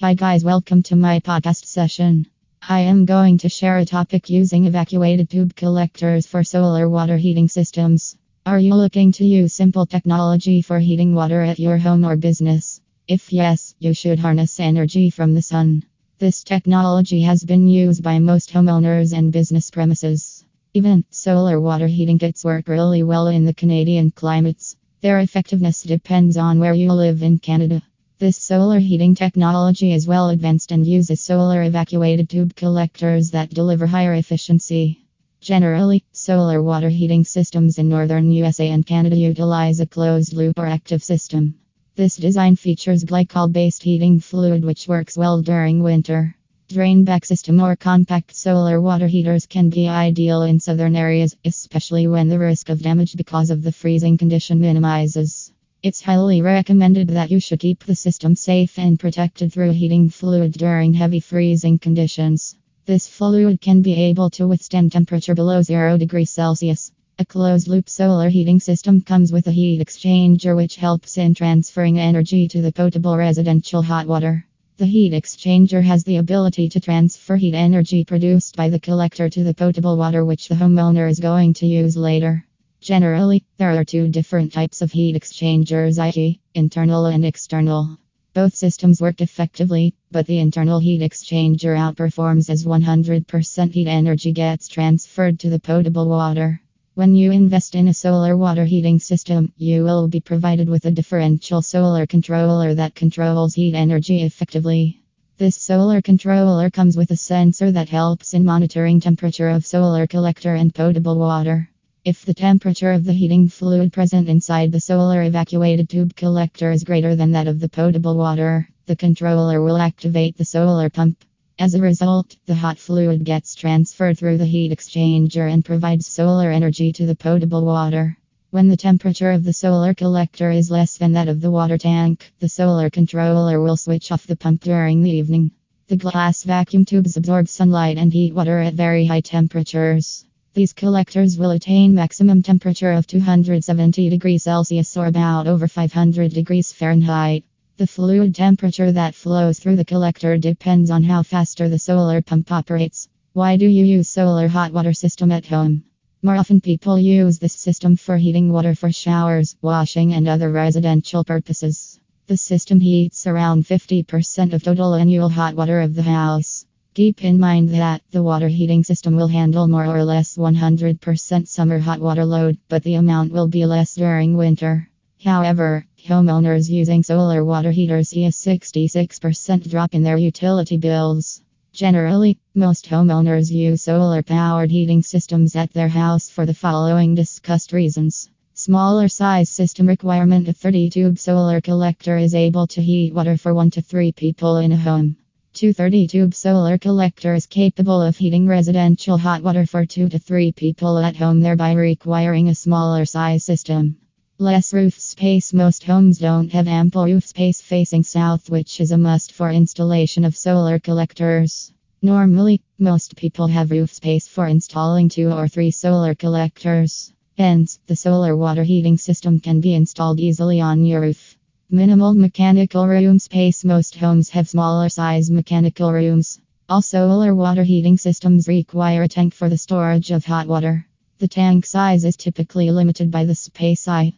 Hi, guys, welcome to my podcast session. I am going to share a topic using evacuated tube collectors for solar water heating systems. Are you looking to use simple technology for heating water at your home or business? If yes, you should harness energy from the sun. This technology has been used by most homeowners and business premises. Even solar water heating kits work really well in the Canadian climates. Their effectiveness depends on where you live in Canada. This solar heating technology is well advanced and uses solar evacuated tube collectors that deliver higher efficiency. Generally, solar water heating systems in northern USA and Canada utilize a closed loop or active system. This design features glycol based heating fluid which works well during winter. Drain back system or compact solar water heaters can be ideal in southern areas, especially when the risk of damage because of the freezing condition minimizes. It's highly recommended that you should keep the system safe and protected through heating fluid during heavy freezing conditions. This fluid can be able to withstand temperature below 0 degrees Celsius. A closed loop solar heating system comes with a heat exchanger which helps in transferring energy to the potable residential hot water. The heat exchanger has the ability to transfer heat energy produced by the collector to the potable water which the homeowner is going to use later. Generally, there are two different types of heat exchangers, i.e., internal and external. Both systems work effectively, but the internal heat exchanger outperforms as 100% heat energy gets transferred to the potable water. When you invest in a solar water heating system, you will be provided with a differential solar controller that controls heat energy effectively. This solar controller comes with a sensor that helps in monitoring temperature of solar collector and potable water. If the temperature of the heating fluid present inside the solar evacuated tube collector is greater than that of the potable water, the controller will activate the solar pump. As a result, the hot fluid gets transferred through the heat exchanger and provides solar energy to the potable water. When the temperature of the solar collector is less than that of the water tank, the solar controller will switch off the pump during the evening. The glass vacuum tubes absorb sunlight and heat water at very high temperatures. These collectors will attain maximum temperature of 270 degrees Celsius or about over 500 degrees Fahrenheit. The fluid temperature that flows through the collector depends on how faster the solar pump operates. Why do you use solar hot water system at home? More often people use this system for heating water for showers, washing and other residential purposes. The system heats around 50% of total annual hot water of the house. Keep in mind that the water heating system will handle more or less 100% summer hot water load, but the amount will be less during winter. However, homeowners using solar water heaters see a 66% drop in their utility bills. Generally, most homeowners use solar powered heating systems at their house for the following discussed reasons. Smaller size system requirement A 30 tube solar collector is able to heat water for 1 to 3 people in a home. 230 tube solar collector is capable of heating residential hot water for 2 to 3 people at home, thereby requiring a smaller size system. Less roof space Most homes don't have ample roof space facing south, which is a must for installation of solar collectors. Normally, most people have roof space for installing two or three solar collectors. Hence, the solar water heating system can be installed easily on your roof. Minimal mechanical room space Most homes have smaller size mechanical rooms. All solar water heating systems require a tank for the storage of hot water. The tank size is typically limited by the space size.